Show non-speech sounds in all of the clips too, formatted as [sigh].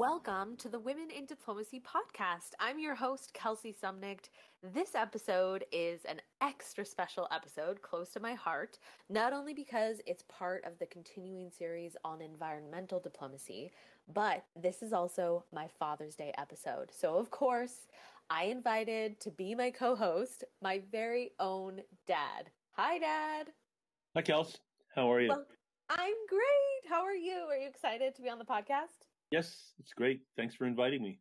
Welcome to the Women in Diplomacy podcast. I'm your host, Kelsey Suemnicht. This episode is an extra special episode close to my heart, not only because it's part of the continuing series on environmental diplomacy, but this is also my Father's Day episode. So, of course, I invited to be my co host my very own dad. Hi, Dad. Hi, Kels. How are you? Well, I'm great. How are you? Are you excited to be on the podcast? Yes, it's great. Thanks for inviting me.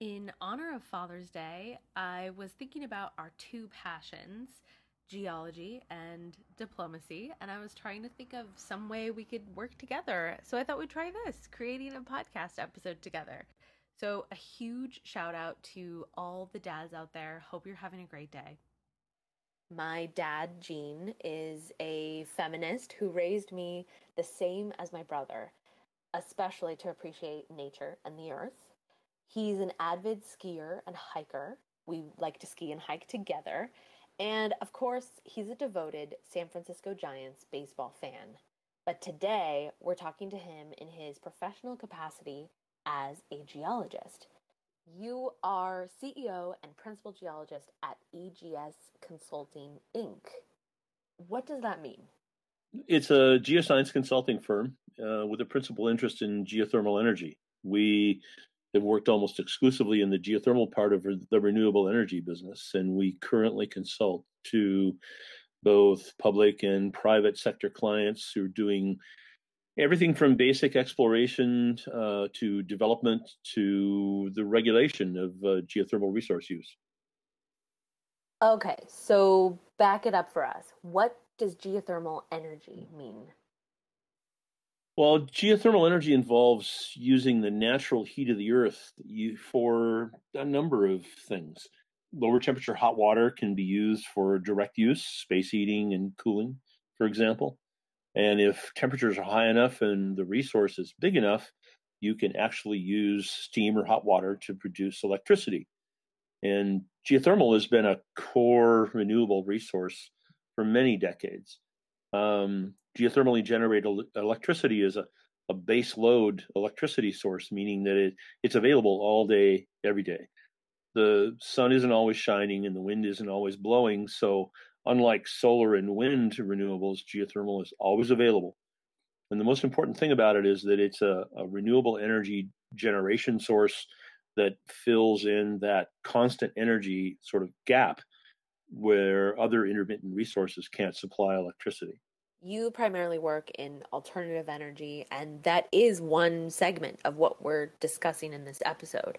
In honor of Father's Day, I was thinking about our two passions, geology and diplomacy, and I was trying to think of some way we could work together. So I thought we'd try this, creating a podcast episode together. So a huge shout out to all the dads out there. Hope you're having a great day. My dad, Gene, is a feminist who raised me the same as my brother especially to appreciate nature and the earth. He's an avid skier and hiker. We like to ski and hike together. And of course, he's a devoted San Francisco Giants baseball fan. But today, we're talking to him in his professional capacity as a geologist. You are CEO and principal geologist at EGS Consulting Inc. What does that mean? It's a geoscience consulting firm uh, with a principal interest in geothermal energy. We have worked almost exclusively in the geothermal part of the renewable energy business, and we currently consult to both public and private sector clients who are doing everything from basic exploration uh, to development to the regulation of uh, geothermal resource use. Okay, so back it up for us. What does geothermal energy mean? Well, geothermal energy involves using the natural heat of the earth for a number of things. Lower temperature hot water can be used for direct use, space heating and cooling, for example. And if temperatures are high enough and the resource is big enough, you can actually use steam or hot water to produce electricity. And geothermal has been a core renewable resource for many decades. Um, geothermally generated electricity is a, a base load electricity source, meaning that it, it's available all day, every day. The sun isn't always shining and the wind isn't always blowing. So, unlike solar and wind renewables, geothermal is always available. And the most important thing about it is that it's a, a renewable energy generation source that fills in that constant energy sort of gap where other intermittent resources can't supply electricity. You primarily work in alternative energy, and that is one segment of what we're discussing in this episode.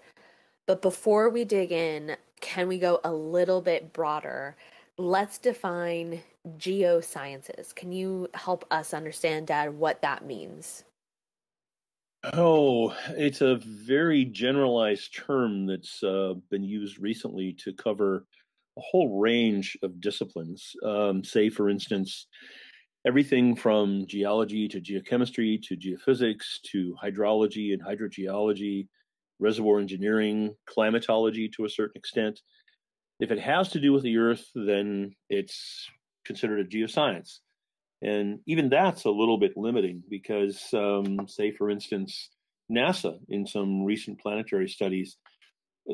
But before we dig in, can we go a little bit broader? Let's define geosciences. Can you help us understand, Dad, what that means? Oh, it's a very generalized term that's uh, been used recently to cover a whole range of disciplines. Um, say, for instance, everything from geology to geochemistry to geophysics to hydrology and hydrogeology, reservoir engineering, climatology to a certain extent. If it has to do with the Earth, then it's considered a geoscience. And even that's a little bit limiting because, um, say, for instance, NASA in some recent planetary studies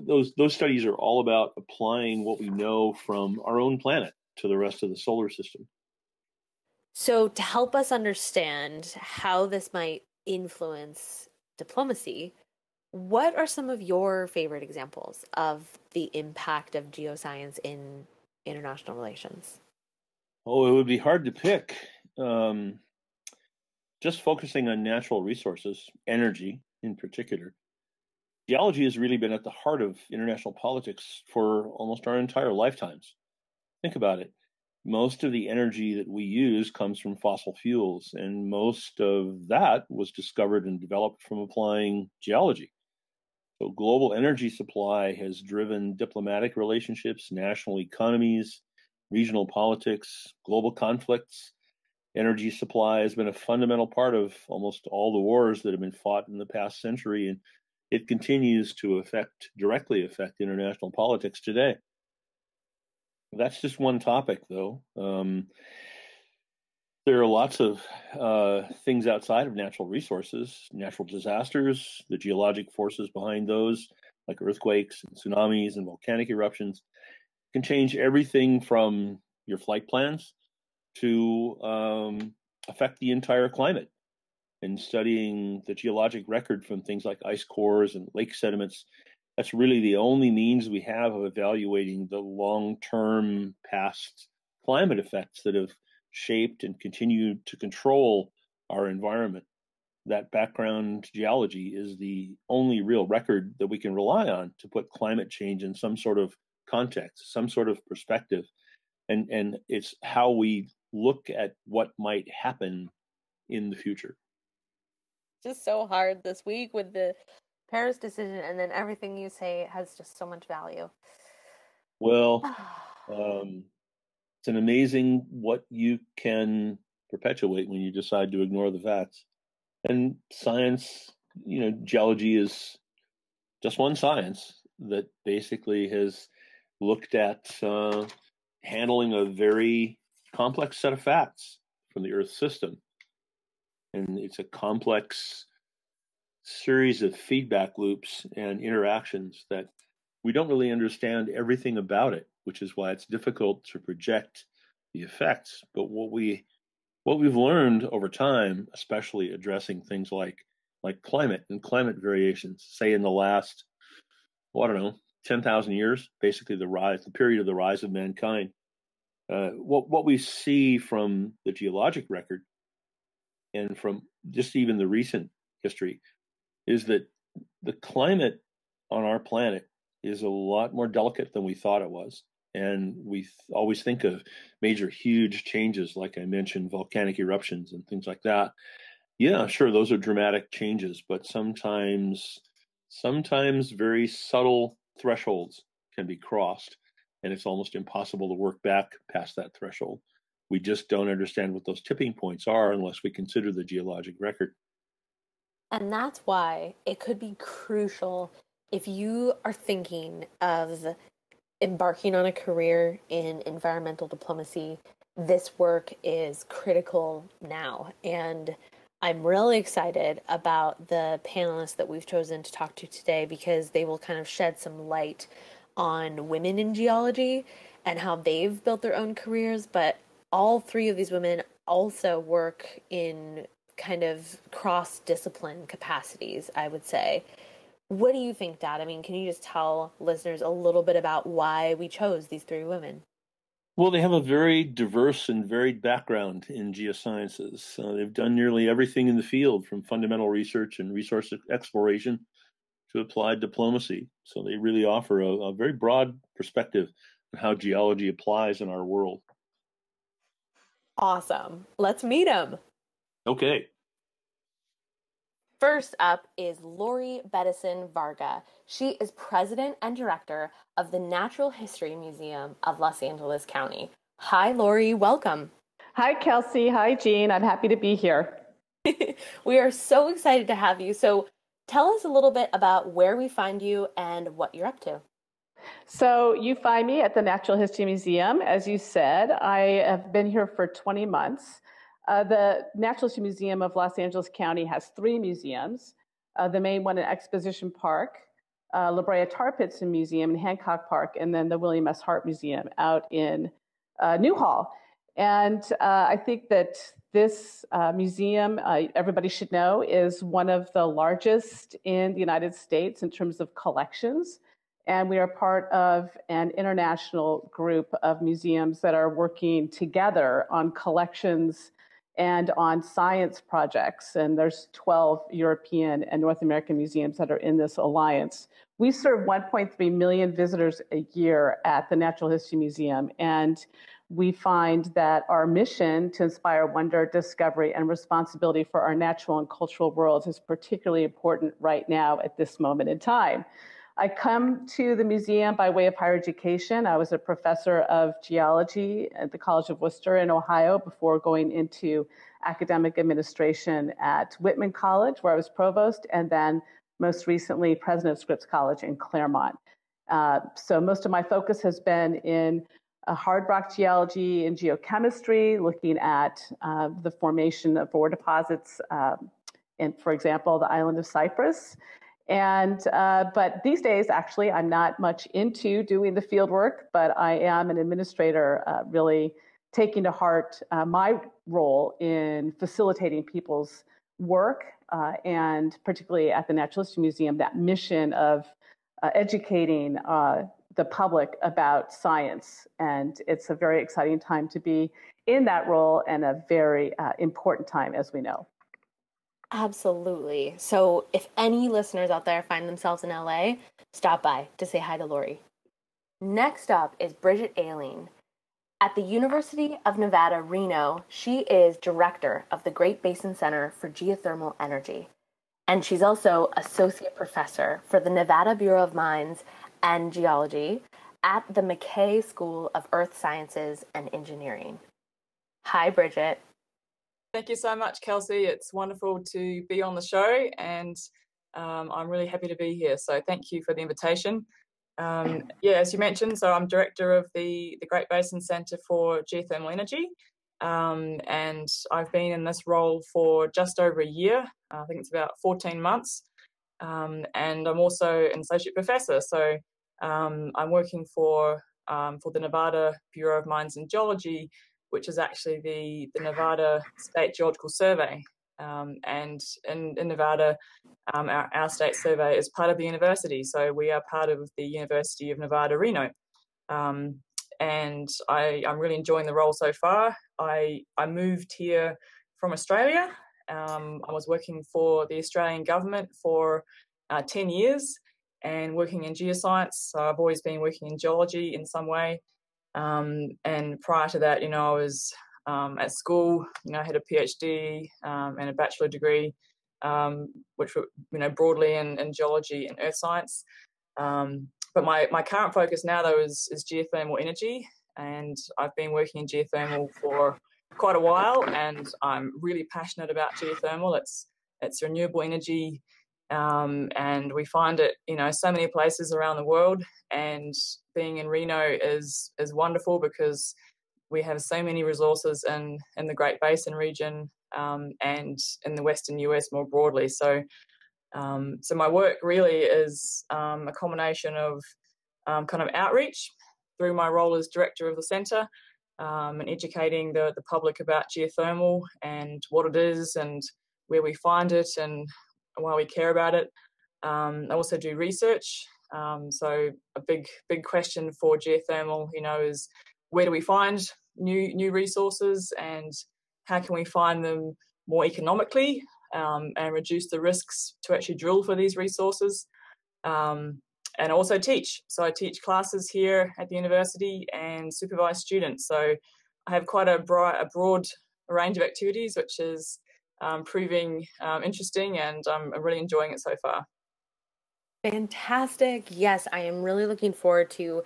those those studies are all about applying what we know from our own planet to the rest of the solar system. So, to help us understand how this might influence diplomacy, what are some of your favorite examples of the impact of geoscience in international relations? Oh, it would be hard to pick. Um, just focusing on natural resources, energy in particular, geology has really been at the heart of international politics for almost our entire lifetimes. Think about it. Most of the energy that we use comes from fossil fuels, and most of that was discovered and developed from applying geology. So, global energy supply has driven diplomatic relationships, national economies, regional politics, global conflicts. Energy supply has been a fundamental part of almost all the wars that have been fought in the past century, and it continues to affect directly affect international politics today. That's just one topic, though. Um, There are lots of uh, things outside of natural resources, natural disasters, the geologic forces behind those, like earthquakes and tsunamis and volcanic eruptions, can change everything from your flight plans to um, affect the entire climate. And studying the geologic record from things like ice cores and lake sediments, that's really the only means we have of evaluating the long term past climate effects that have shaped and continued to control our environment. That background geology is the only real record that we can rely on to put climate change in some sort of context, some sort of perspective. And, and it's how we look at what might happen in the future. Just so hard this week with the Paris decision, and then everything you say has just so much value. Well, [sighs] um, it's an amazing what you can perpetuate when you decide to ignore the facts. And science, you know, geology is just one science that basically has looked at uh, handling a very complex set of facts from the Earth system. And it's a complex series of feedback loops and interactions that we don't really understand everything about it, which is why it's difficult to project the effects. But what we what we've learned over time, especially addressing things like like climate and climate variations, say in the last, well, I don't know, ten thousand years, basically the rise, the period of the rise of mankind. Uh, what what we see from the geologic record and from just even the recent history is that the climate on our planet is a lot more delicate than we thought it was. And we th- always think of major, huge changes, like I mentioned, volcanic eruptions and things like that. Yeah, sure, those are dramatic changes, but sometimes, sometimes very subtle thresholds can be crossed, and it's almost impossible to work back past that threshold. We just don't understand what those tipping points are unless we consider the geologic record. And that's why it could be crucial if you are thinking of embarking on a career in environmental diplomacy, this work is critical now. And I'm really excited about the panelists that we've chosen to talk to today because they will kind of shed some light on women in geology and how they've built their own careers. But all three of these women also work in kind of cross discipline capacities, I would say. What do you think, Dad? I mean, can you just tell listeners a little bit about why we chose these three women? Well, they have a very diverse and varied background in geosciences. Uh, they've done nearly everything in the field, from fundamental research and resource exploration to applied diplomacy. So they really offer a, a very broad perspective on how geology applies in our world. Awesome. Let's meet them. Okay. First up is Lori Bettison Varga. She is president and director of the Natural History Museum of Los Angeles County. Hi, Lori. Welcome. Hi, Kelsey. Hi, Gene. I'm happy to be here. [laughs] we are so excited to have you. So, tell us a little bit about where we find you and what you're up to. So, you find me at the Natural History Museum. As you said, I have been here for 20 months. Uh, the Natural History Museum of Los Angeles County has three museums. Uh, the main one in Exposition Park, uh, La Brea Tar Pits Museum in Hancock Park, and then the William S. Hart Museum out in uh, Newhall. And uh, I think that this uh, museum, uh, everybody should know, is one of the largest in the United States in terms of collections. And we are part of an international group of museums that are working together on collections and on science projects. And there's 12 European and North American museums that are in this alliance. We serve 1.3 million visitors a year at the Natural History Museum. And we find that our mission to inspire wonder, discovery, and responsibility for our natural and cultural worlds is particularly important right now at this moment in time. I come to the museum by way of higher education. I was a professor of geology at the College of Wooster in Ohio before going into academic administration at Whitman College, where I was provost, and then most recently president of Scripps College in Claremont. Uh, so most of my focus has been in uh, hard rock geology and geochemistry, looking at uh, the formation of ore deposits um, in, for example, the island of Cyprus. And uh, but these days, actually, I'm not much into doing the field work, but I am an administrator, uh, really taking to heart uh, my role in facilitating people's work, uh, and particularly at the Natural History Museum, that mission of uh, educating uh, the public about science. And it's a very exciting time to be in that role, and a very important time, as we know. Absolutely. So if any listeners out there find themselves in LA, stop by to say hi to Lori. Next up is Bridget Ayling. At the University of Nevada, Reno, she is director of the Great Basin Center for Geothermal Energy. And she's also associate professor for the Nevada Bureau of Mines and Geology at the Mackay School of Earth Sciences and Engineering. Hi, Bridget. Thank you so much, Kelsey. It's wonderful to be on the show, and um, I'm really happy to be here. So, thank you for the invitation. Um, [laughs] yeah, as you mentioned, so I'm director of the, the Great Basin Centre for Geothermal Energy, um, and I've been in this role for just over a year. I think it's about 14 months. Um, and I'm also an associate professor, so um, I'm working for um, for the Nevada Bureau of Mines and Geology which is actually the, the Nevada State Geological Survey. Um, and in, in Nevada, um, our, our, state survey is part of the university. So we are part of the University of Nevada, Reno. Um, and I, am really enjoying the role so far. I, I moved here from Australia. Um, I was working for the Australian government for uh, 10 years and working in geoscience. So I've always been working in geology in some way. Um, and prior to that, you know, I was um, at school. You know, I had a PhD um, and a bachelor degree, um, which were you know broadly in, in geology and earth science. Um, but my, my current focus now though is, is geothermal energy, and I've been working in geothermal for quite a while, and I'm really passionate about geothermal. It's it's renewable energy um, and we find it, you know, so many places around the world. And being in Reno is is wonderful because we have so many resources in in the Great Basin region um, and in the Western US more broadly. So, um, so my work really is um, a combination of um, kind of outreach through my role as director of the centre. Um, and educating the, the public about geothermal and what it is and where we find it and why we care about it. Um, I also do research. Um, so a big big question for geothermal, you know, is where do we find new new resources and how can we find them more economically um, and reduce the risks to actually drill for these resources. Um, and also teach. So I teach classes here at the university and supervise students. So I have quite a broad, a broad range of activities, which is um, proving um, interesting, and I'm really enjoying it so far. Fantastic. Yes, I am really looking forward to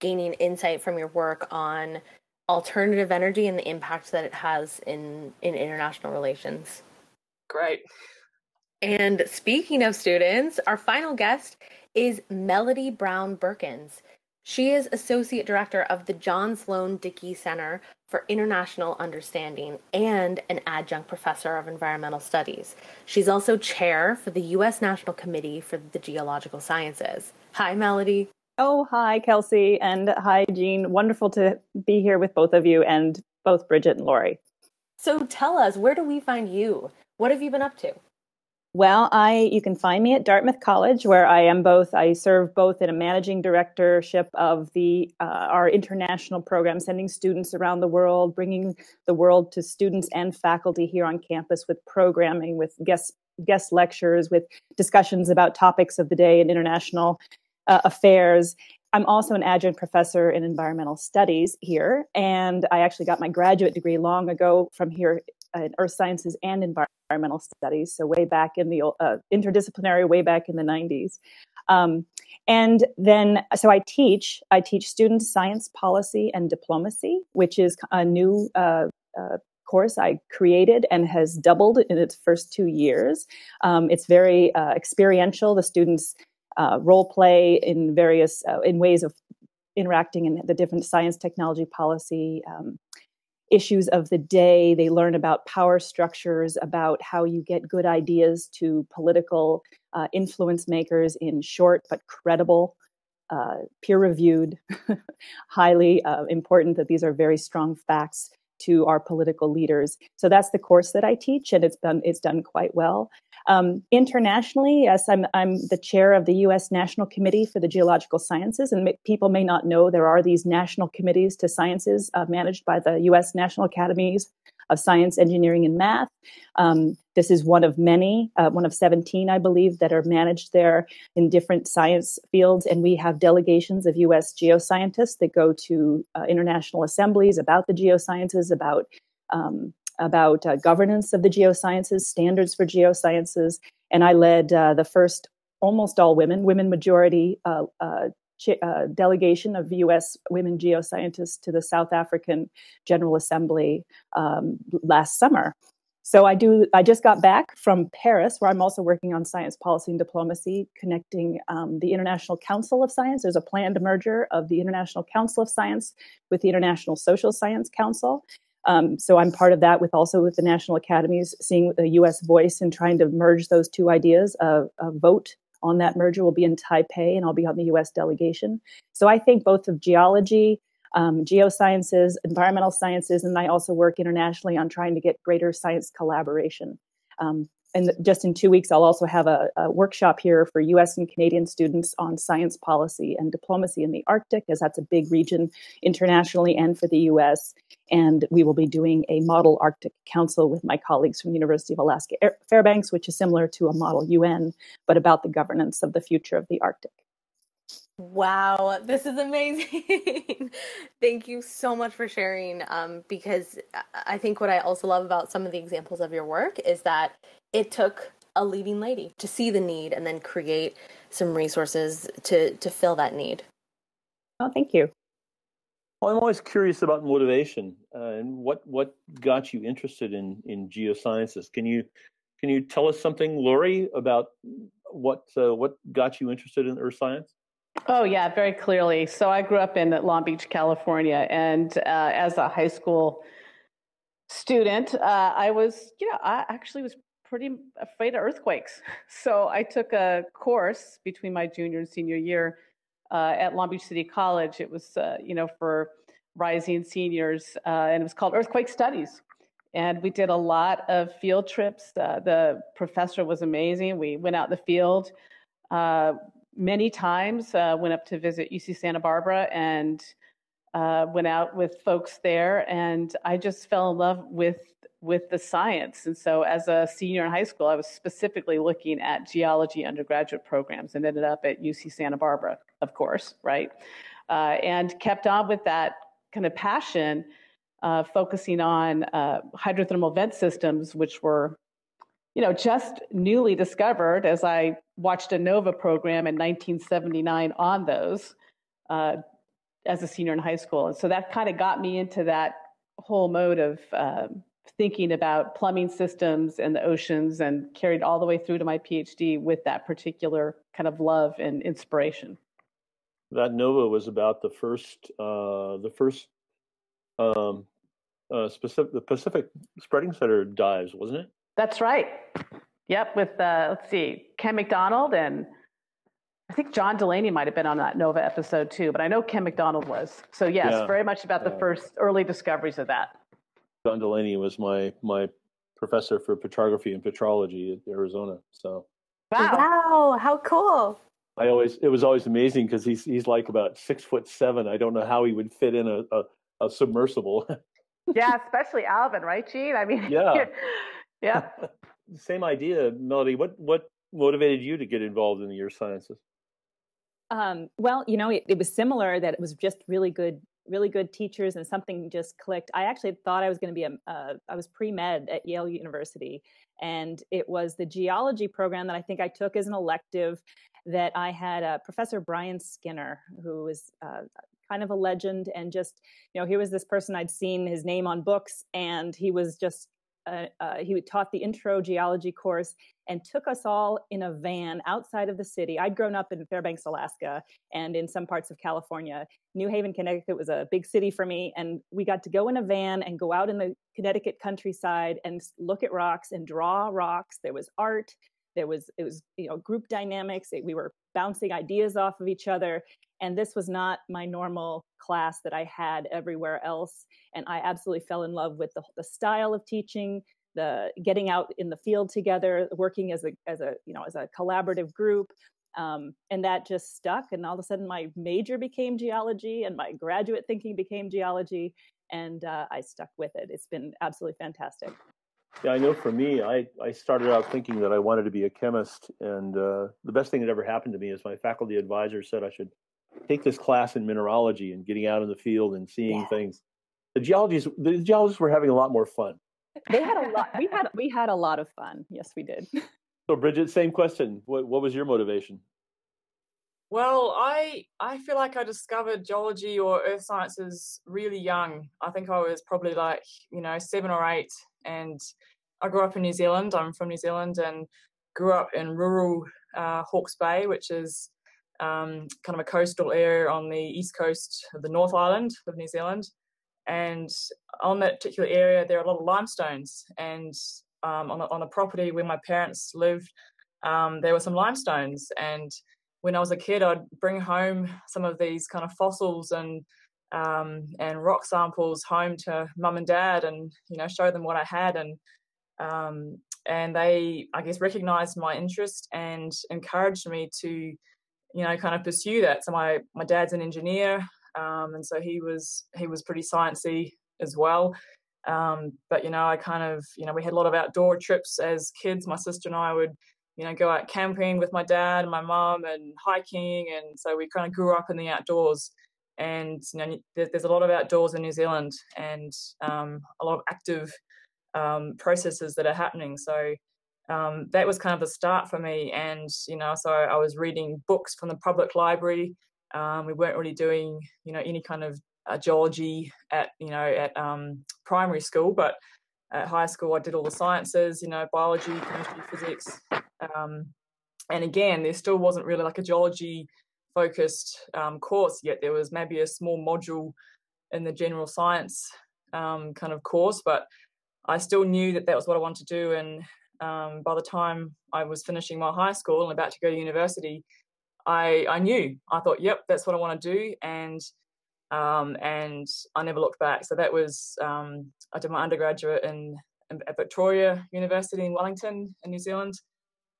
gaining insight from your work on alternative energy and the impact that it has in, in international relations. Great. And speaking of students, our final guest is Melody Brown Burkins. She is Associate Director of the John Sloan Dickey Center for International Understanding and an Adjunct Professor of Environmental Studies. She's also Chair for the U.S. National Committee for the Geological Sciences. Hi, Melody. Oh, hi, Kelsey, and hi, Gene. Wonderful to be here with both of you and both Bridget and Lori. So tell us, where do we find you? What have you been up to? Well, I you can find me at Dartmouth College, where I am both. I serve both in a managing directorship of the uh, our international program, sending students around the world, bringing the world to students and faculty here on campus with programming, with guest guest lectures, with discussions about topics of the day and international uh, affairs. I'm also an adjunct professor in environmental studies here, and I actually got my graduate degree long ago from here in earth sciences and environmental studies. So way back in the uh, interdisciplinary, way back in the 90s. Um, and then, so I teach. I teach students science policy and diplomacy, which is a new uh, uh, course I created and has doubled in its first two years. Um, it's very uh, experiential. The students uh, role play in various uh, in ways of interacting in the different science, technology, policy um, issues of the day. They learn about power structures, about how you get good ideas to political uh, influence makers in short but credible, uh, peer reviewed, [laughs] highly uh, important that these are very strong facts to our political leaders. So that's the course that I teach, and it's done it's done quite well. Um, internationally, yes, I'm I'm the chair of the U.S. National Committee for the Geological Sciences, and people may not know there are these national committees to sciences uh, managed by the U.S. National Academies of Science, Engineering, and Math. Um, this is one of many, uh, one of 17, I believe, that are managed there in different science fields. And we have delegations of US geoscientists that go to uh, international assemblies about the geosciences, about um, about uh, governance of the geosciences, standards for geosciences. And I led uh, the first almost all women, women majority uh, uh, uh, delegation of U.S. women geoscientists to the South African General Assembly um, last summer. So I do. I just got back from Paris, where I'm also working on science policy and diplomacy, connecting um, the International Council of Science. There's a planned merger of the International Council of Science with the International Social Science Council. Um, so I'm part of that with also with the national academies, seeing the U.S. voice and trying to merge those two ideas: a, a vote on that merger will be in Taipei, and I'll be on the U.S. delegation. So I think both of geology, um, geosciences, environmental sciences, and I also work internationally on trying to get greater science collaboration. Um, and just in two weeks, I'll also have a, a, workshop here for US and Canadian students on science policy and diplomacy in the Arctic, as that's a big region internationally and for the US. And we will be doing a model Arctic Council with my colleagues from the University of Alaska Fairbanks, which is similar to a model UN, but about the governance of the future of the Arctic. Wow, this is amazing. [laughs] Thank you so much for sharing. Um, because I think what I also love about some of the examples of your work is that it took a leading lady to see the need and then create some resources to to fill that need. Oh, thank you. Well, I'm always curious about motivation uh, and what what got you interested in in geosciences. Can you can you tell us something, Lori, about what uh, what got you interested in earth science? Oh yeah, very clearly. So I grew up in Long Beach, California, and uh, as a high school student, uh, I was, you know, I actually was pretty afraid of earthquakes. [laughs] So I took a course between my junior and senior year uh, at Long Beach City College. It was, uh, you know, for rising seniors, uh, and it was called Earthquake Studies. And we did a lot of field trips. Uh, the professor was amazing. We went out in the field uh, many times. Uh, went up to visit UC Santa Barbara and went out with folks there. And I just fell in love with with the science. And so, as a senior in high school, I was specifically looking at geology undergraduate programs and ended up at UC Santa Barbara, of course, right? Uh, and kept on with that kind of passion, uh, focusing on uh, hydrothermal vent systems, which were, you know, just newly discovered as I watched a NOVA program in 1979 on those uh, as a senior in high school. And so that kind of got me into that whole mode of um, thinking about plumbing systems and the oceans and carried all the way through to my PhD with that particular kind of love and inspiration. That Nova was about the first, uh, the first um, uh, specific, the Pacific Spreading Center dives, wasn't it? That's right. Yep, with uh, let's see, Ken Macdonald and I think John Delaney might have been on that Nova episode too, but I know Ken Macdonald was. So yes, yeah. very much about the first early discoveries of that. John Delaney was my my professor for petrography and petrology at Arizona. So wow, wow, how cool! I always it was always amazing because he's he's like about six foot seven. I don't know how he would fit in a a, a submersible. [laughs] yeah, especially Alvin, right, Gene? I mean, yeah, [laughs] yeah. [laughs] Same idea, Melody. What what motivated you to get involved in the earth sciences? Um, well, you know, it, it, was similar that it was just really good really good teachers and something just clicked. I actually thought I was going to be a, uh, I was pre med at Yale University, and it was the geology program that I think I took as an elective. That I had uh, Professor Brian Skinner, who was uh, kind of a legend, and just you know, he was this person I'd seen his name on books, and he was just uh, uh, he taught the intro geology course and took us all in a van outside of the city. I'd grown up in Fairbanks, Alaska, and in some parts of California. New Haven, Connecticut was a big city for me, and we got to go in a van and go out in the Connecticut countryside and look at rocks and draw rocks. There was art. There was it was you know group dynamics. We were bouncing ideas off of each other, and this was not my normal class that I had everywhere else. And I absolutely fell in love with the, the style of teaching, the getting out in the field together, working as a as a you know as a collaborative group. Um, and that just stuck. And all of a sudden, my major became geology, and my graduate thinking became geology, and uh, I stuck with it. It's been absolutely fantastic. Yeah, I know for me, I, I started out thinking that I wanted to be a chemist. And uh, the best thing that ever happened to me is my faculty advisor said I should take this class in mineralogy and getting out in the field and seeing yeah. things. The geologists, the geologists were having a lot more fun. They had a lot. We had we had a lot of fun. Yes, we did. So, Bridget, same question. What what was your motivation? Well, I I feel like I discovered geology or earth sciences really young. I think I was probably like you know seven or eight, and I grew up in New Zealand. I'm from New Zealand and grew up in rural uh, Hawke's Bay, which is um, kind of a coastal area on the east coast of the North Island of New Zealand. And on that particular area, there are a lot of limestones. And um, on, the, on the property where my parents lived, um, there were some limestones. And when I was a kid, I'd bring home some of these kind of fossils and um, and rock samples home to mum and dad, and you know show them what I had, and um, and they I guess recognized my interest and encouraged me to you know kind of pursue that. So my my dad's an engineer um, and so he was he was pretty sciencey as well. Um, but you know i kind of you know we had a lot of outdoor trips as kids. My sister and i would you know go out camping with my dad and my mom and hiking. And so we kind of grew up in the outdoors and you know there's a lot of outdoors in new zealand and um, a lot of active um, processes that are happening so um, that was kind of the start for me. And, you know, so I was reading books from the public library. Um, we weren't really doing, you know, any kind of uh, geology at, you know, at um, primary school, but at high school I did all the sciences, you know, biology, chemistry, physics. Um, and again, there still wasn't really like a geology focused um, course yet. There was maybe a small module in the general science um, kind of course, but I still knew that that was what I wanted to do. And um, by the time I was finishing my high school and about to go to university, I I knew. I thought, yep, that's what I want to do, and um, and I never looked back. So that was um, I did my undergraduate in, in, at Victoria University in Wellington in New Zealand,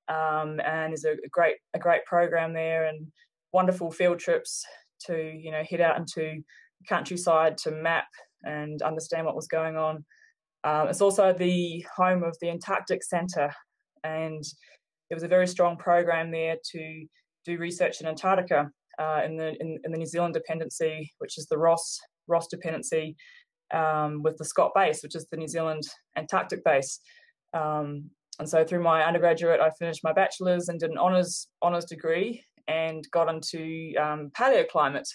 um, and there's a, a great a great program there and wonderful field trips to you know head out into countryside to map and understand what was going on um, it's also the home of the Antarctic Centre, and there was a very strong program there to do research in Antarctica uh, in the in, in, the New Zealand dependency, which is the Ross Ross dependency, um, with the Scott base, which is the New Zealand Antarctic base. Um, and so through my undergraduate, I finished my bachelor's and did an honors honors degree and got into um, paleoclimate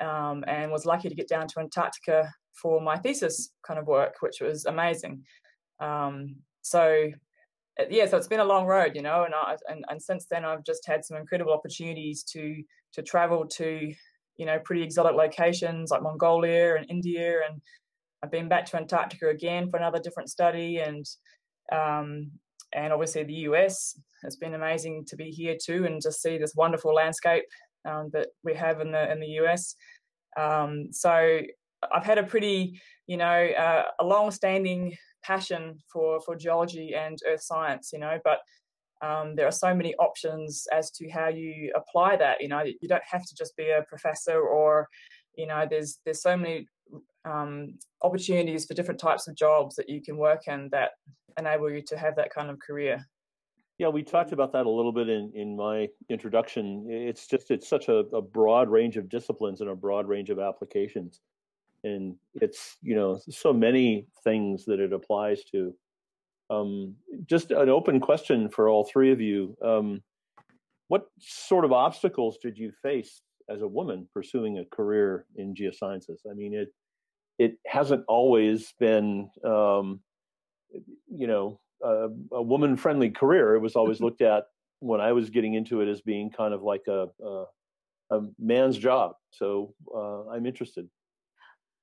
um, and was lucky to get down to Antarctica for my thesis kind of work, which was amazing. Um, so uh, yeah, so it's been a long road, you know, and, I, and and since then I've just had some incredible opportunities to to travel to you know pretty exotic locations like Mongolia and India, and I've been back to Antarctica again for another different study, and um, and obviously the US. It's been amazing to be here too, and just see this wonderful landscape um, that we have in the in the US. Um, so I've had a pretty, you know, uh, a long-standing passion for for geology and earth science, you know, but um, there are so many options as to how you apply that. You know, you don't have to just be a professor, or you know, there's there's so many um, opportunities for different types of jobs that you can work in that enable you to have that kind of career. Yeah, we talked about that a little bit in, in my introduction. It's just it's such a, a broad range of disciplines and a broad range of applications and it's you know so many things that it applies to um, just an open question for all three of you um, what sort of obstacles did you face as a woman pursuing a career in geosciences i mean it it hasn't always been um, you know, a, a woman friendly career. It was always mm-hmm. looked at when I was getting into it as being kind of like a, a, a man's job. So uh, I'm interested.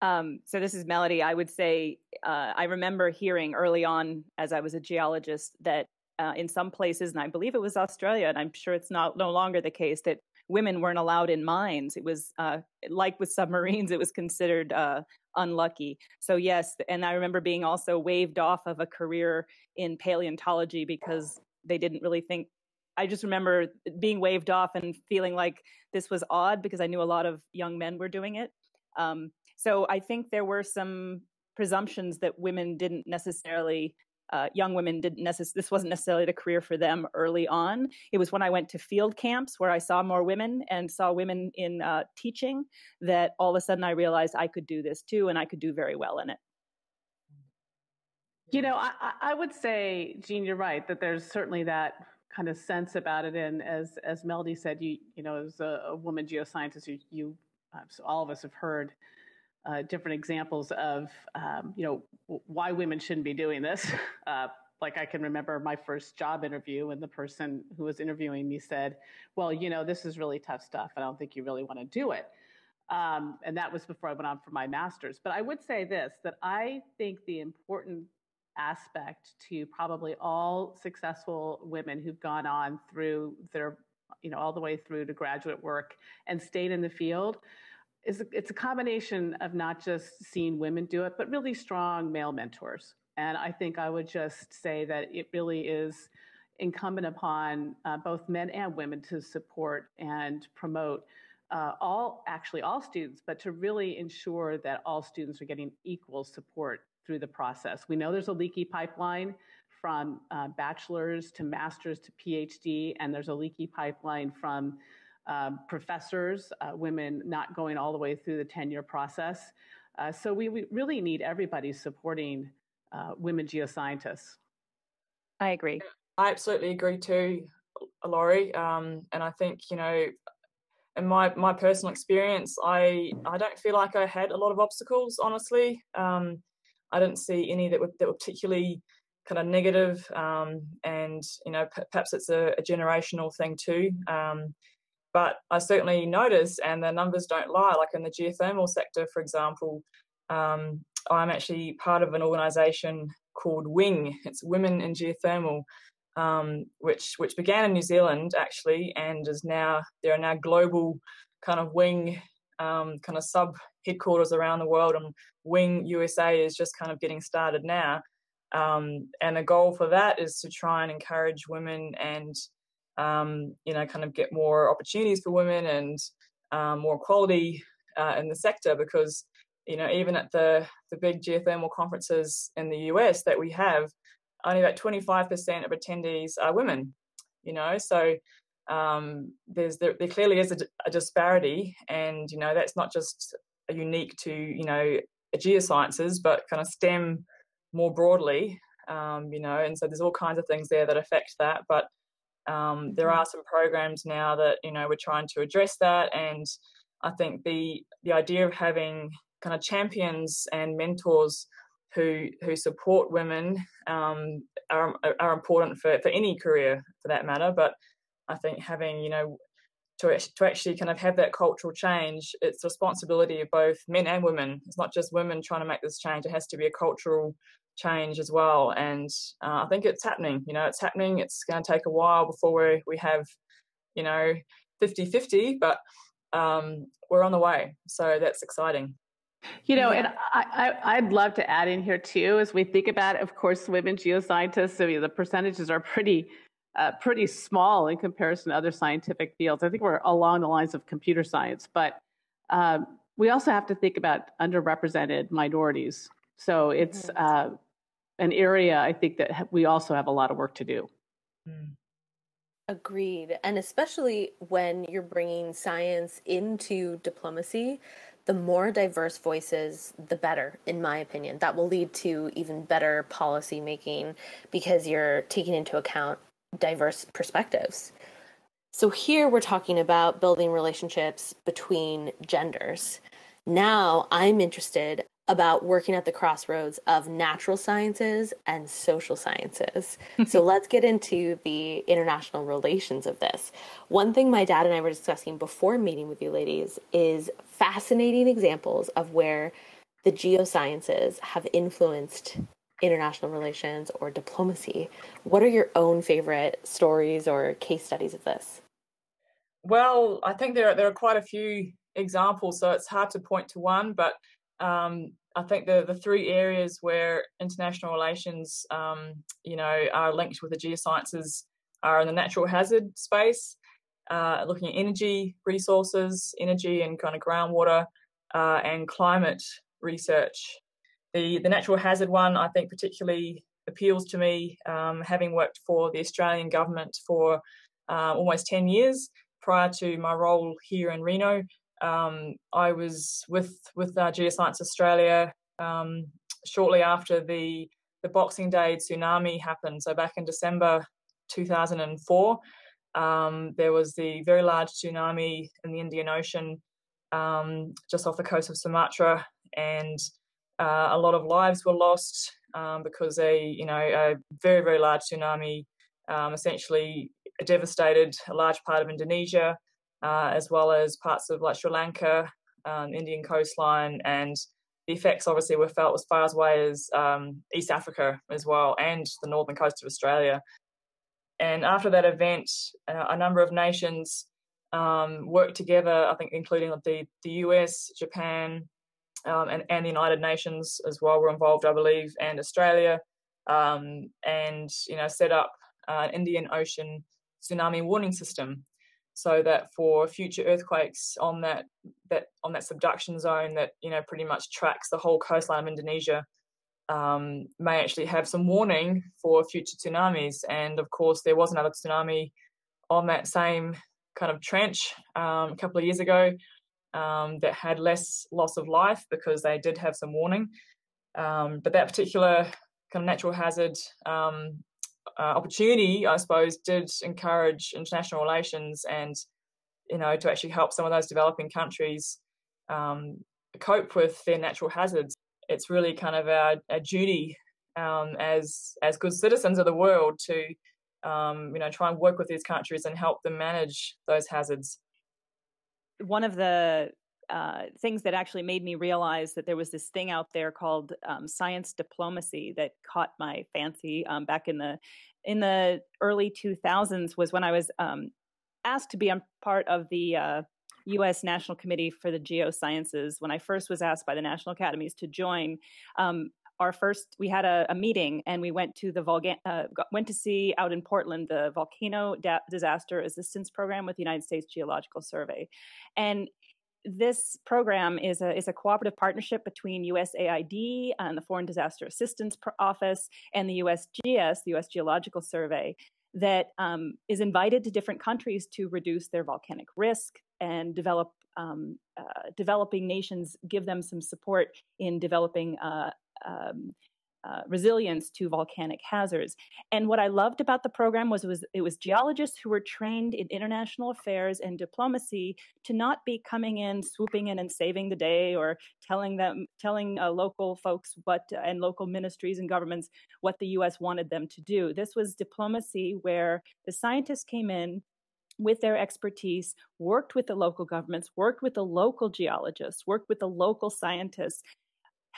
Um, so this is Melody. I would say uh, I remember hearing early on as I was a geologist that uh, in some places, and I believe it was Australia, and I'm sure it's not no longer the case that women weren't allowed in mines. It was uh, like with submarines; it was considered uh, unlucky. So yes, and I remember being also waved off of a career in paleontology because they didn't really think. I just remember being waved off and feeling like this was odd because I knew a lot of young men were doing it. Um, so I think there were some presumptions that women didn't necessarily uh, young women didn't necessarily this wasn't necessarily the career for them early on. It was when i went to field camps where i saw more women and saw women in uh, teaching that all of a sudden i realized i could do this too and i could do very well in it. You know i, I would say Gene you're right that there's certainly that kind of sense about it and as as melody said you you know as a, a woman geoscientist you, you uh, so all of us have heard uh, different examples of um, you know why women shouldn't be doing this. [laughs] Uh, like I can remember my first job interview, and the person who was interviewing me said, "Well, you know, this is really tough stuff. I don't think you really want to do it." Um, and that was before I went on for my master's. But I would say this: that I think the important aspect to probably all successful women who've gone on through their, you know, all the way through to graduate work and stayed in the field is it's a combination of not just seeing women do it, but really strong male mentors. And I think I would just say that it really is incumbent upon uh, both men and women to support and promote uh, all, actually all students, but to really ensure that all students are getting equal support through the process. We know there's a leaky pipeline from uh, bachelor's to master's to PhD, and there's a leaky pipeline from um, professors, uh, women not going all the way through the tenure process. Uh, so we, we, really need everybody supporting uh, women geoscientists. I agree. I absolutely agree too, Lori. Um, and I think, you know, in my, my personal experience, I, I don't feel like I had a lot of obstacles, honestly. Um, I didn't see any that were, that were particularly kind of negative, um, and you know p- perhaps it's a, a, generational thing too. Um, but I certainly notice, and the numbers don't lie, like in the geothermal sector, for example, um, I'm actually part of an organization called WING. It's Women in Geothermal, um, which which began in New Zealand actually, and is now there are now global kind of WING um, kind of sub headquarters around the world, and WING USA is just kind of getting started now. Um, and the goal for that is to try and encourage women and um, you know, kind of get more opportunities for women and um, more equality uh, in the sector because, you know, even at the, the big geothermal conferences in the US that we have, only about 25% of attendees are women, you know, so um, there's there, there, clearly is a, a, disparity and, you know, that's not just unique to, you know, geosciences, but kind of STEM more broadly, um, you know, and so there's all kinds of things there that affect that. But um, there mm-hmm. are some programs now that you know we're trying to address that, and I think the the idea of having kind of champions and mentors who who support women um, are are important for for any career for that matter. But I think having you know to to actually kind of have that cultural change, it's the responsibility of both men and women. It's not just women trying to make this change; it has to be a cultural change as well. And uh, I think it's happening. You know, it's happening. It's going to take a while before we we have, you know, 50-50, but um, we're on the way. So that's exciting. You know, yeah. and I, I, would love to add in here too, as we think about, of course, women geoscientists. I mean, the percentages are pretty, uh, pretty small in comparison to other scientific fields. I think we're along the lines of computer science, but um, we also have to think about underrepresented minorities. So it's mm-hmm. uh, an area I think that we also have a lot of work to do. Mm. Agreed. And especially when you're bringing science into diplomacy, the more diverse voices, the better, in my opinion. That will lead to even better policy making because you're taking into account diverse perspectives. So, here we're talking about building relationships between genders. Now, I'm interested about working at the crossroads of natural sciences and social sciences. so [laughs] let's get into the international relations of this. One thing my dad and I were discussing before meeting with you ladies is fascinating examples of where the geosciences have influenced international relations or diplomacy. What are your own favorite stories or case studies of this? Well, I think there are, there are quite a few examples, so it's hard to point to one, but um, I think the, the three areas where international relations, um, you know, are linked with the geosciences are in the natural hazard space, uh, looking at energy resources, energy and kind of groundwater, uh, and climate research. The the natural hazard one, I think, particularly appeals to me, um, having worked for the Australian government for uh, almost ten years prior to my role here in Reno. Um, I was with with uh, Geoscience Australia um, shortly after the the Boxing Day tsunami happened. So back in December 2004, um, there was the very large tsunami in the Indian Ocean um, just off the coast of Sumatra, and uh, a lot of lives were lost um, because a you know a very very large tsunami um, essentially devastated a large part of Indonesia, uh, as well as parts of like Sri Lanka, um, Indian coastline, and the effects obviously were felt as far away as um, East Africa as well, and the northern coast of Australia. And after that event, uh, a number of nations um, worked together. I think, including the the US, Japan, um, and, and the United Nations as well were involved, I believe, and Australia, um, and you know set up uh, an Indian Ocean tsunami warning system, so that for future earthquakes on that that on that subduction zone that you know pretty much tracks the whole coastline of Indonesia, um, may actually have some warning for future tsunamis. And of course, there was another tsunami on that same kind of trench um, a couple of years ago um, that had less loss of life because they did have some warning. Um, but that particular kind of natural hazard um, uh, opportunity, I suppose, did encourage international relations and, you know, to actually help some of those developing countries um, cope with their natural hazards. It's really kind of our, our duty um, as as good citizens of the world to, um, you know, try and work with these countries and help them manage those hazards one of the uh, things that actually made me realize that there was this thing out there called um, science diplomacy that caught my fancy um, back in the in the early 2000s was when I was um, asked to be a part of the uh, U.S. National Committee for the Geosciences. When I first was asked by the national academies to join, um, our first we had a, a, meeting and we went to the Volga- uh, went to see out in Portland the volcano da- disaster assistance program with the United States Geological Survey, and this program is a is a cooperative partnership between USAID and the Foreign Disaster Assistance Office and the USGS, the U.S. Geological Survey, that um, is invited to different countries to reduce their volcanic risk and develop um, uh, developing nations give them some support in developing uh, um, uh, resilience to volcanic hazards. And what I loved about the program was it, was it was geologists who were trained in international affairs and diplomacy to not be coming in, swooping in, and saving the day, or telling them, telling uh, local folks what and local ministries and governments what the U.S. wanted them to do. This was diplomacy where the scientists came in with their expertise, worked with the local governments, worked with the local geologists, worked with the local scientists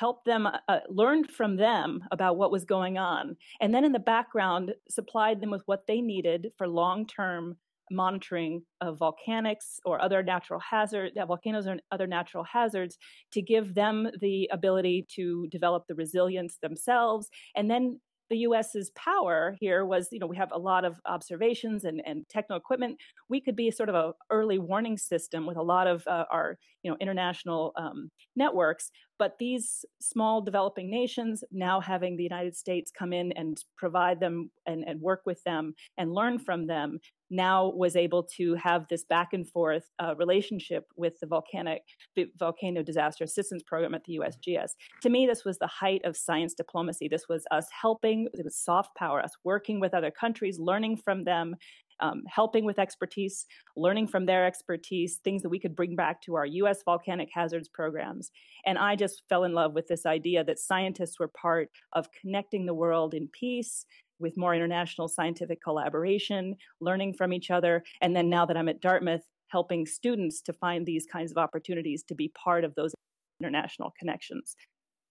help them uh, uh, learn from them about what was going on and then in the background supplied them with what they needed for long-term monitoring of volcanics or other natural hazards volcanoes or other natural hazards to give them the ability to develop the resilience themselves and then the US's power here was, you know, we have a lot of observations and, and techno equipment. We could be sort of a early warning system with a lot of uh, our, you know, international um, networks. But these small developing nations now having the United States come in and provide them and, and work with them and learn from them now was able to have this back and forth uh, relationship with the volcanic the volcano disaster assistance program at the USGS. To me, this was the height of science diplomacy. This was us helping. It was soft power, us working with other countries, learning from them, um, helping with expertise, learning from their expertise, things that we could bring back to our US volcanic hazards programs. And I just fell in love with this idea that scientists were part of connecting the world in peace with more international scientific collaboration, learning from each other. And then now that I'm at Dartmouth, helping students to find these kinds of opportunities to be part of those international connections.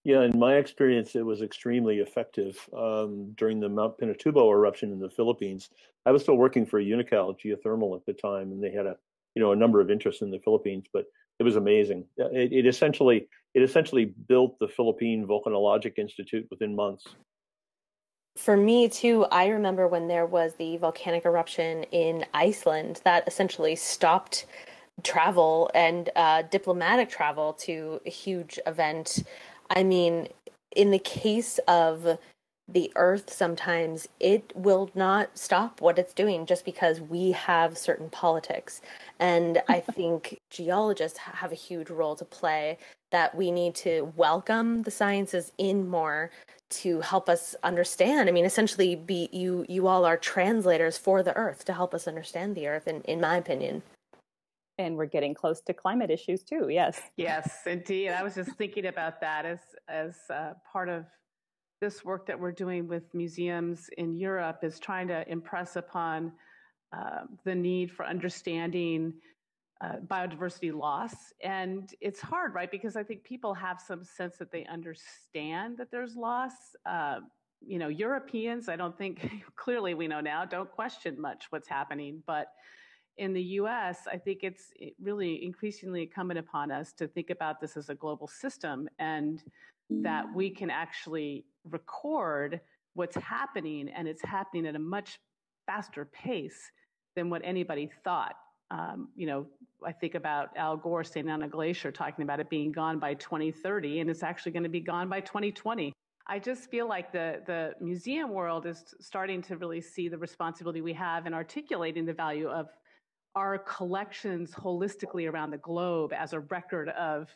Yeah, in my experience, it was extremely effective um, during the Mount Pinatubo eruption in the Philippines. I was still working for Unocal Geothermal at the time, and they had a you know a number of interests in the Philippines, but it was amazing. It, it essentially it essentially built the Philippine Volcanologic Institute within months. For me too, I remember when there was the volcanic eruption in Iceland that essentially stopped travel and uh, diplomatic travel to a huge event I mean, in the case of the earth sometimes it will not stop what it's doing just because we have certain politics. And i [laughs] think geologists have a huge role to play that we need to welcome the sciences in more to help us understand. I mean essentially be you you all are translators for the earth to help us understand the earth in, in my opinion and we're getting close to climate issues too. Yes. Yes, indeed. I was just thinking about that as as uh, part of this work that we're doing with museums in Europe is trying to impress upon uh, the need for understanding uh, biodiversity loss. And it's hard, right? Because I think people have some sense that they understand that there's loss. Uh, you know, Europeans, I don't think, [laughs] clearly we know now, don't question much what's happening. But in the US, I think it's really increasingly incumbent upon us to think about this as a global system and that we can actually record what's happening and it's happening at a much faster pace than what anybody thought. Um, you know, I think about Al Gore standing on a glacier talking about it being gone by 2030, and it's actually going to be gone by 2020. I just feel like the, the museum world is starting to really see the responsibility we have in articulating the value of our collections holistically around the globe as a record of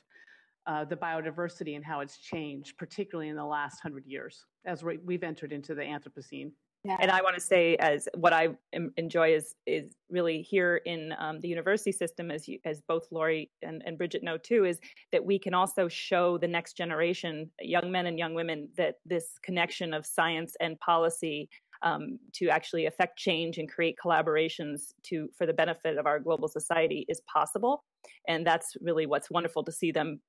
uh, the biodiversity and how it's changed, particularly in the last hundred years as we've entered into the Anthropocene. Yeah. And I want to say, as what I enjoy is is really here in um, the university system, as you, as both Lori and, and Bridget know too, is that we can also show the next generation, young men and young women, that this connection of science and policy um, to actually affect change and create collaborations to for the benefit of our global society is possible. And that's really what's wonderful to see them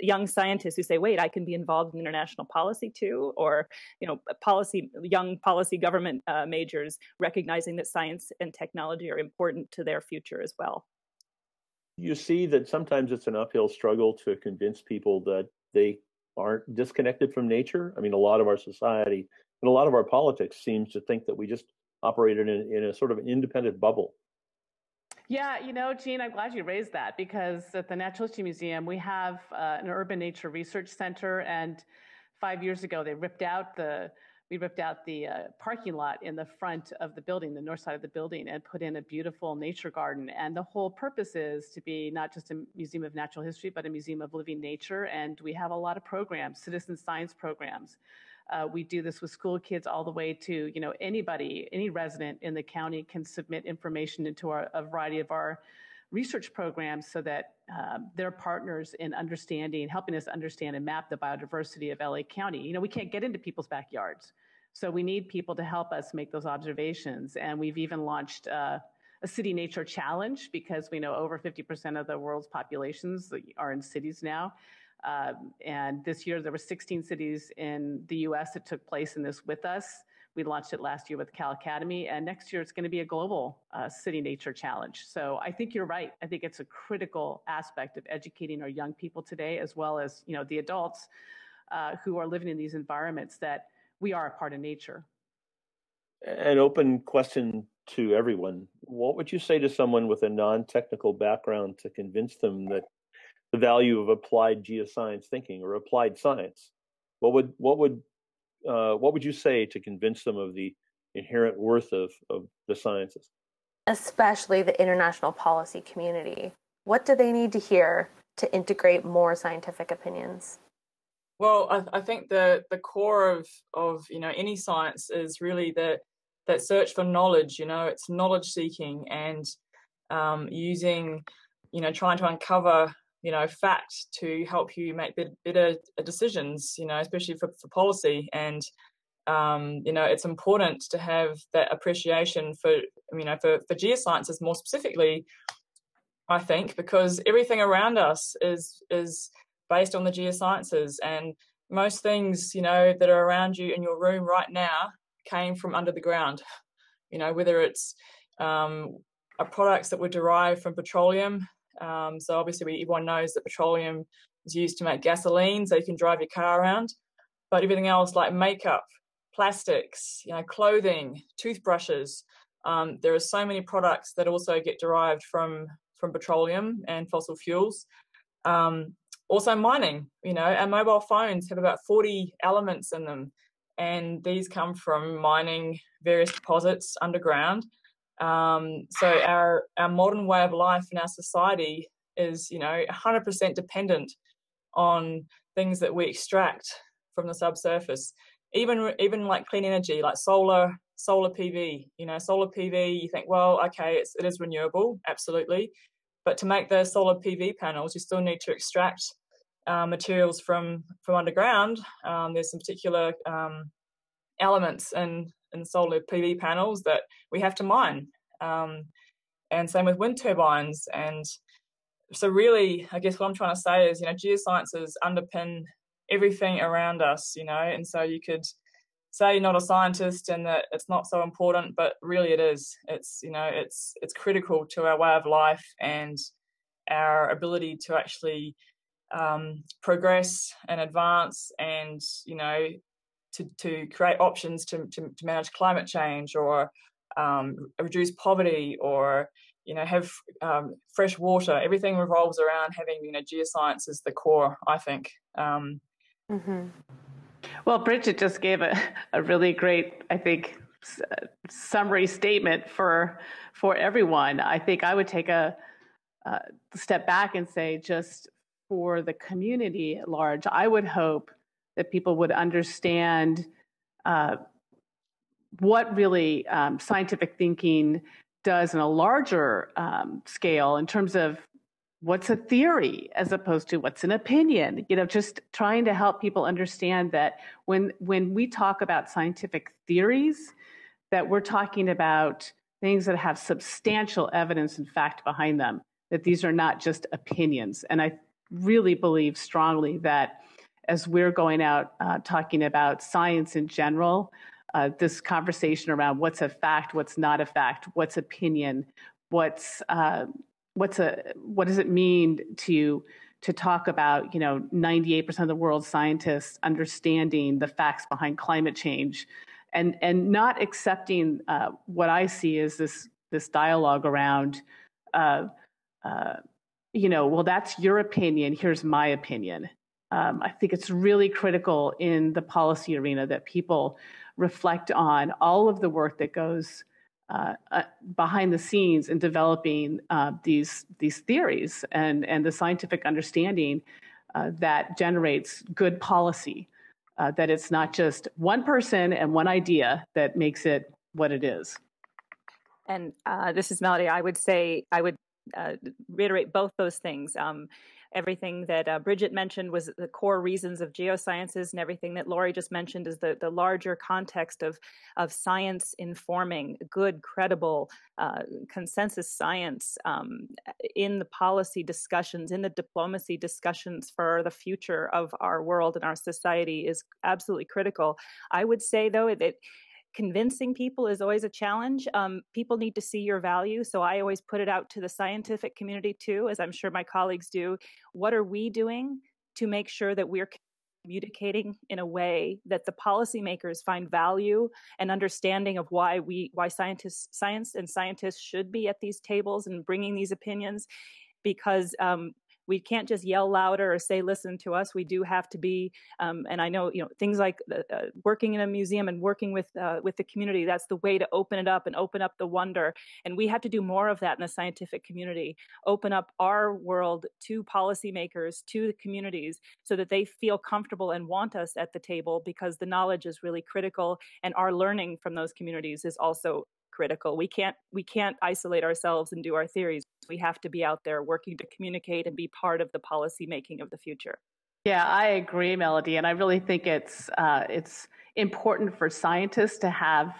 young scientists who say wait i can be involved in international policy too? Or you know policy young policy government uh, majors recognizing that science and technology are important to their future as well. You see that sometimes it's an uphill struggle to convince people that they aren't disconnected from nature. I mean a lot of our society and a lot of our politics seems to think that we just operated in, in a sort of an independent bubble. Yeah, you know, Gene, I'm glad you raised that because at the Natural History Museum, we have uh, an urban nature research center. And five years ago, they ripped out the we ripped out the uh, parking lot in the front of the building, the north side of the building, and put in a beautiful nature garden. And the whole purpose is to be not just a museum of natural history, but a museum of living nature. And we have a lot of programs, citizen science programs. Uh, we do this with school kids all the way to, you know, anybody, any resident in the county can submit information into our, a variety of our research programs so that um, they're partners in understanding, helping us understand and map the biodiversity of LA County. You know, we can't get into people's backyards. So we need people to help us make those observations. And we've even launched uh, a city nature challenge because we know over 50% of the world's populations are in cities now. Um, and this year, there were 16 cities in the U.S. that took place in this with us. We launched it last year with Cal Academy, and next year it's going to be a global uh, city nature challenge. So I think you're right. I think it's a critical aspect of educating our young people today, as well as you know the adults uh, who are living in these environments, that we are a part of nature. An open question to everyone: What would you say to someone with a non-technical background to convince them that the value of applied geoscience thinking or applied science. What would what would uh, what would you say to convince them of the inherent worth of, of the sciences? Especially the international policy community. What do they need to hear to integrate more scientific opinions? Well, I, I think the the core of of you know any science is really that that search for knowledge. You know, it's knowledge seeking and um, using, you know, trying to uncover, you know, fact to help you make better decisions. You know, especially for, for policy and. Um, you know, it's important to have that appreciation for, you know, for, for geosciences more specifically, I think, because everything around us is is based on the geosciences and most things, you know, that are around you in your room right now came from under the ground. You know, whether it's um, products that were derived from petroleum. Um, so obviously, we, everyone knows that petroleum is used to make gasoline, so you can drive your car around. But everything else, like makeup, plastics, you know, clothing, toothbrushes, um, there are so many products that also get derived from from petroleum and fossil fuels. Um, also, mining. You know, our mobile phones have about 40 elements in them and these come from mining various deposits underground. Um, so our our modern way of life in our society is, you know, 100% dependent on things that we extract from the subsurface. Even even like clean energy, like solar solar PV. You know, solar PV. You think, well, okay, it's, it is renewable, absolutely, but to make those solar PV panels, you still need to extract uh, materials from from underground. Um, there's some particular um, elements in in solar PV panels that we have to mine, um, and same with wind turbines. And so, really, I guess what I'm trying to say is, you know, geosciences underpin everything around us. You know, and so you could say you're not a scientist and that it's not so important, but really it is. It's you know, it's it's critical to our way of life and our ability to actually um, progress and advance and you know to, to create options to, to, to manage climate change or um, reduce poverty or you know have um, fresh water. Everything revolves around having you know geoscience as the core i think. Um, mm-hmm. well bridget just gave a, a really great i think summary statement for for everyone. I think i would take a, a step back and say just for the community at large, I would hope that people would understand uh, what really um, scientific thinking does in a larger um, scale in terms of what's a theory as opposed to what's an opinion you know just trying to help people understand that when when we talk about scientific theories that we're talking about things that have substantial evidence and fact behind them that these are not just opinions. And i really believe strongly that as we're going out uh, talking about science in general, uh, this conversation around what's a fact, what's not a fact, what's opinion, what's uh, what's a what does it mean to to talk about you know 98% of the world's scientists understanding the facts behind climate change and and not accepting uh, what I see as this this dialogue around uh, uh, you know, well, that's your opinion. Here's my opinion. Um, I think it's really critical in the policy arena that people reflect on all of the work that goes uh, uh, behind the scenes in developing uh, these these theories and and the scientific understanding uh, that generates good policy. Uh, that it's not just one person and one idea that makes it what it is. And uh, this is Melody. I would say I would reiterate both those things. Um, everything that uh, Bridget mentioned was the core reasons of geosciences, and everything that Lori just mentioned is the, the larger context of, of science informing good, credible uh, consensus science um, in the policy discussions, in the diplomacy discussions for the future of our world and our society is absolutely critical. I would say, though, that convincing people is always a challenge. Um, people need to see your value. So I always put it out to the scientific community too, as I'm sure my colleagues do. What are we doing to make sure that we're communicating in a way that the policymakers find value and understanding of why we why scientists science and scientists should be at these tables and bringing these opinions because um, we can't just yell louder or say listen to us. We do have to be um, and i know you know things like uh, working in a museum and working with uh, with the community that's the way to open it up and open up the wonder and we have to do more of that in the scientific community. Open up our world to policymakers to the communities so that they feel comfortable and want us at the table because the knowledge is really critical and our learning from those communities is also critical. We can't we can't isolate ourselves and do our theories. We have to be out there working to communicate and be part of the policy making of the future. Yeah, I agree, Melody, and I really think it's uh, it's important for scientists to have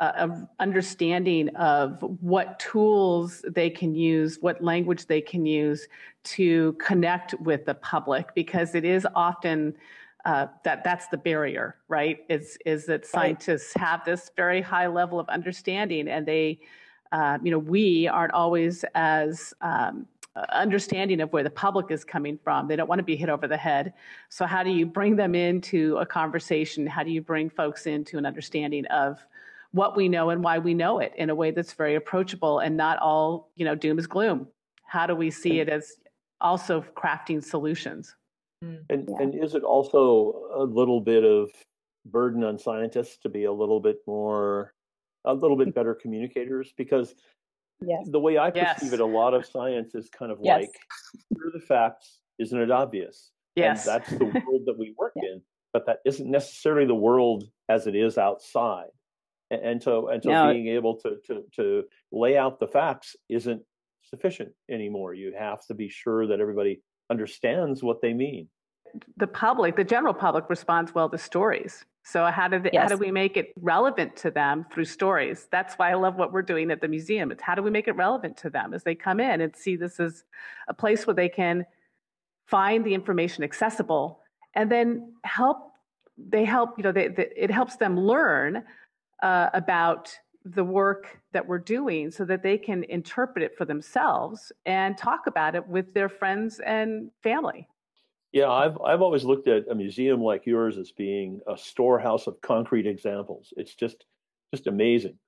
a understanding of what tools they can use, what language they can use to connect with the public, because it is often uh, that that's the barrier, right? Is is that scientists have this very high level of understanding, and they, uh, you know, we aren't always as um, understanding of where the public is coming from. They don't want to be hit over the head. So how do you bring them into a conversation? How do you bring folks into an understanding of what we know and why we know it in a way that's very approachable and not all, you know, doom is gloom? How do we see it as also crafting solutions? Mm. And yeah. and is it also a little bit of burden on scientists to be a little bit more a little bit better communicators because yes. the way I perceive yes. it, a lot of science is kind of yes. like here are the facts, isn't it obvious? Yes, and that's the [laughs] world that we work yeah. in, but that isn't necessarily the world as it is outside. And, and so and so no. being able to to to lay out the facts isn't sufficient anymore. You have to be sure that everybody understands what they mean. The public, the general public, responds well to stories. So how do they, yes. how do we make it relevant to them through stories? That's why I love what we're doing at the museum. It's how do we make it relevant to them as they come in and see this as a place where they can find the information accessible and then help. They help. You know, they, they, it helps them learn uh, about the work that we're doing so that they can interpret it for themselves and talk about it with their friends and family. Yeah, I've I've always looked at a museum like yours as being a storehouse of concrete examples. It's just just amazing.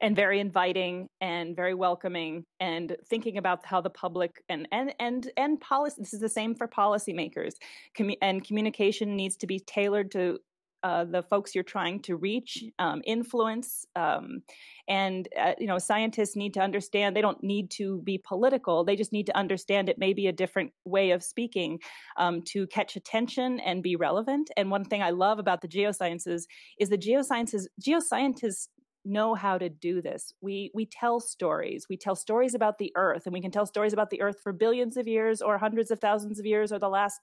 And very inviting and very welcoming and thinking about how the public and and and and policy this is the same for policymakers. Com- and communication needs to be tailored to uh, the folks you're trying to reach, um, influence, um, and uh, you know scientists need to understand. They don't need to be political. They just need to understand it may be a different way of speaking um, to catch attention and be relevant. And one thing I love about the geosciences is the geosciences geoscientists know how to do this. We we tell stories. We tell stories about the earth and we can tell stories about the earth for billions of years or hundreds of thousands of years or the last,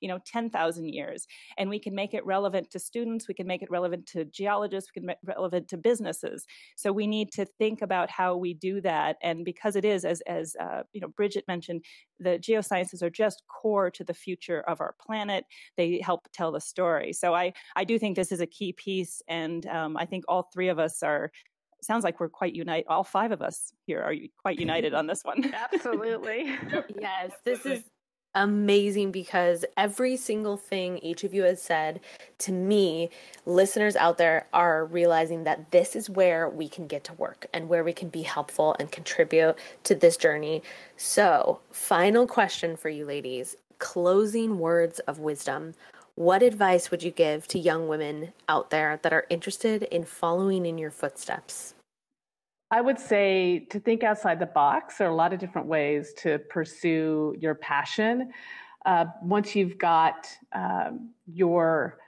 you know, 10,000 years. And we can make it relevant to students, we can make it relevant to geologists, we can make it relevant to businesses. So we need to think about how we do that and because it is as as uh, you know Bridget mentioned, the geosciences are just core to the future of our planet. They help tell the story. So I I do think this is a key piece and um, I think all three of us are are sounds like we're quite united all five of us here are quite united on this one. [laughs] Absolutely. Yes this is amazing because every single thing each of you has said to me listeners out there are realizing that this is where we can get to work and where we can be helpful and contribute to this journey. So final question for you ladies. Closing words of wisdom what advice would you give to young women out there that are interested in following in your footsteps? I would say to think outside the box. There are a lot of different ways to pursue your passion. Uh, once you've got um, your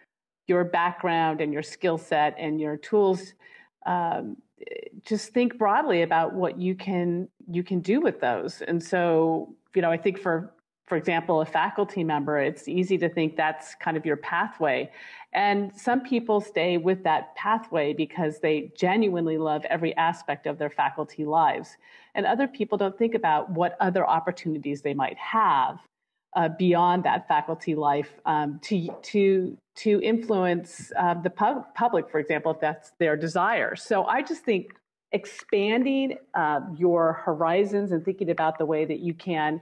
your background and your skill set and your tools, um, just think broadly about what you can you can do with those. And so, you know, I think for for example, a faculty member, it's easy to think that's kind of your pathway. And some people stay with that pathway because they genuinely love every aspect of their faculty lives. And other people don't think about what other opportunities they might have uh, beyond that faculty life um, to, to, to influence uh, the pub- public, for example, if that's their desire. So I just think expanding uh, your horizons and thinking about the way that you can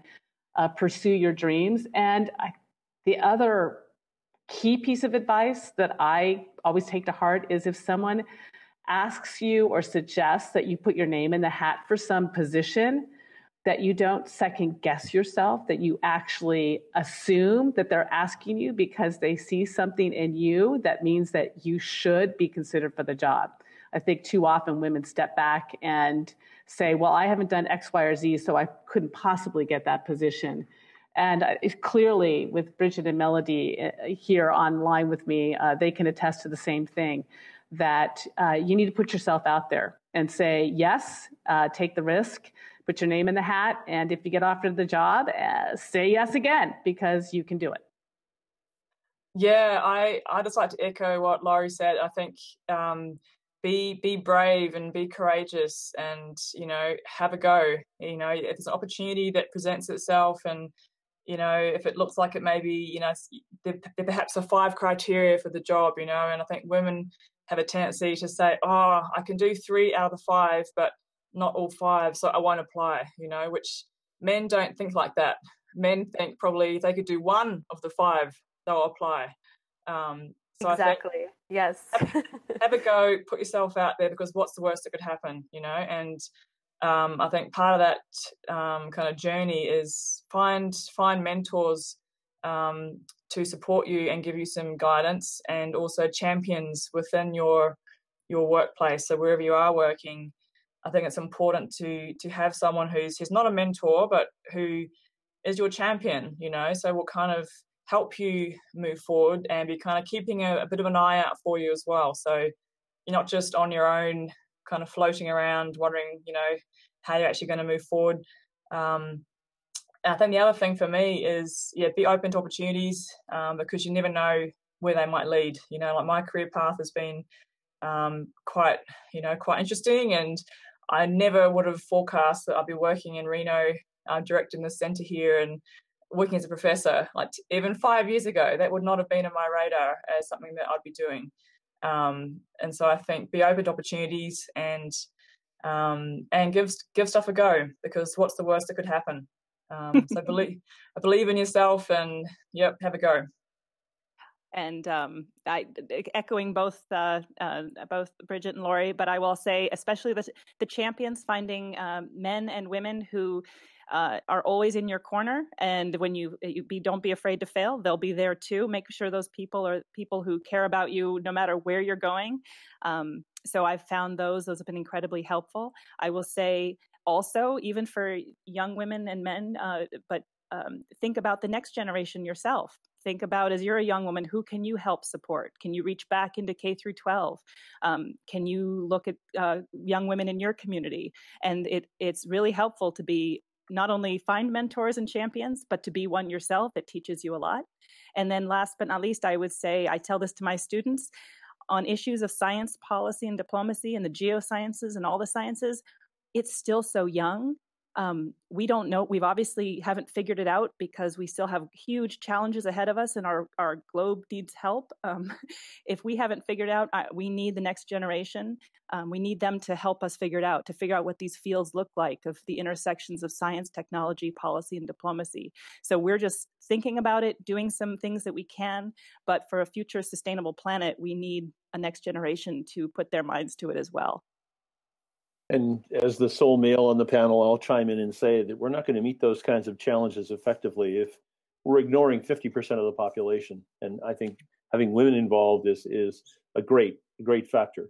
uh, pursue your dreams. And I, the other key piece of advice that I always take to heart is if someone asks you or suggests that you put your name in the hat for some position, that you don't second guess yourself, that you actually assume that they're asking you because they see something in you that means that you should be considered for the job. I think too often women step back and say, Well, I haven't done X, Y, or Z, so I couldn't possibly get that position. And clearly, with Bridget and Melody uh, here online with me, uh, they can attest to the same thing that uh, you need to put yourself out there and say, yes, uh, take the risk, put your name in the hat, and if you get offered the job, uh, say yes again because you can do it. Yeah, I I just like to echo what Lori said. I think um, be be brave and be courageous, and you know have a go. You know, if there's an opportunity that presents itself, and you know if it looks like it maybe you know there, there perhaps are five criteria for the job. You know, and I think women have a tendency to say, oh, I can do three out of the five, but not all five, so I won't apply, you know, which men don't think like that. Men think probably they could do one of the five, they'll apply. Um, so exactly. yes. have, [laughs] have, a go, put yourself out there because what's the worst that could happen, you know? And um, I think part of that um, kind of journey is find find mentors um, to support you and give you some guidance and also champions within your your workplace so wherever you are working i think it's important to to have someone who's who's not a mentor but who is your champion you know so what kind of help you move forward and be kind of keeping a, a bit of an eye out for you as well so you're not just on your own kind of floating around wondering you know how you're actually going to move forward um, I think the other thing for me is yeah, be open to opportunities um, because you never know where they might lead. You know, like my career path has been um, quite you know quite interesting, and I never would have forecast that I'd be working in Reno, uh, directing the centre here, and working as a professor. Like even five years ago, that would not have been on my radar as something that I'd be doing. Um, and so I think be open to opportunities and um, and give give stuff a go because what's the worst that could happen? Um, [laughs] so believe, believe in yourself and yep, have a go. And um, I, echoing both uh, uh, both Bridget and Lori, but I will say, especially the the champions, finding um, men and women who uh, are always in your corner. And when you, you be, don't be afraid to fail, they'll be there too. Make sure those people are people who care about you no matter where you're going. Um, so I've found those; those have been incredibly helpful. I will say also, even for young women and men, uh, but um, think about the next generation yourself. Think about as you're a young woman, who can you help support? Can you reach back into K through 12? Um, can you look at uh, young women in your community? And it, it's really helpful to be not only find mentors and champions, but to be one yourself. It teaches you a lot. And then last but not least, I would say I tell this to my students on issues of science policy and diplomacy and the geosciences and all the sciences it's still so young. Um, we don't know. We've obviously haven't figured it out because we still have huge challenges ahead of us, and our our globe needs help. Um, [laughs] if we haven't figured out, I, we need the next generation. Um, we need them to help us figure it out, to figure out what these fields look like of the intersections of science, technology, policy, and diplomacy. So we're just thinking about it, doing some things that we can, but for a future sustainable planet, we need a next generation to put their minds to it as well. And as the sole male on the panel, I'll chime in and say that we're not going to meet those kinds of challenges effectively if we're ignoring 50% of the population. And I think having women involved is, is a great, a great factor.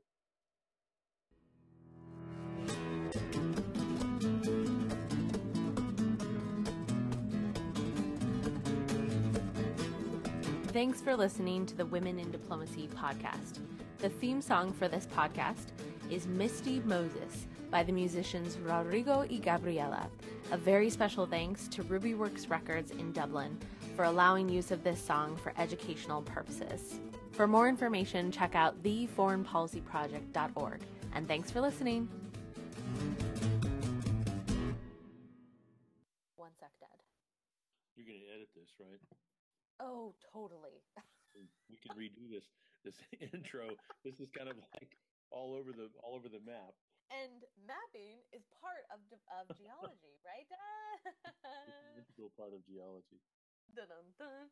Thanks for listening to the Women in Diplomacy podcast. The theme song for this podcast is Misty Moses by the musicians Rodrigo y Gabriela. A very special thanks to Rubyworks Records in Dublin for allowing use of this song for educational purposes. For more information, check out theforeignpolicyproject.org. And thanks for listening. One sec, Dad. You're going to edit this, right? Oh, totally. we can redo this this [laughs] intro. This is kind of like all over the all over the map. And mapping is part of of geology, right? integral [laughs] part of geology. Dun, dun, dun.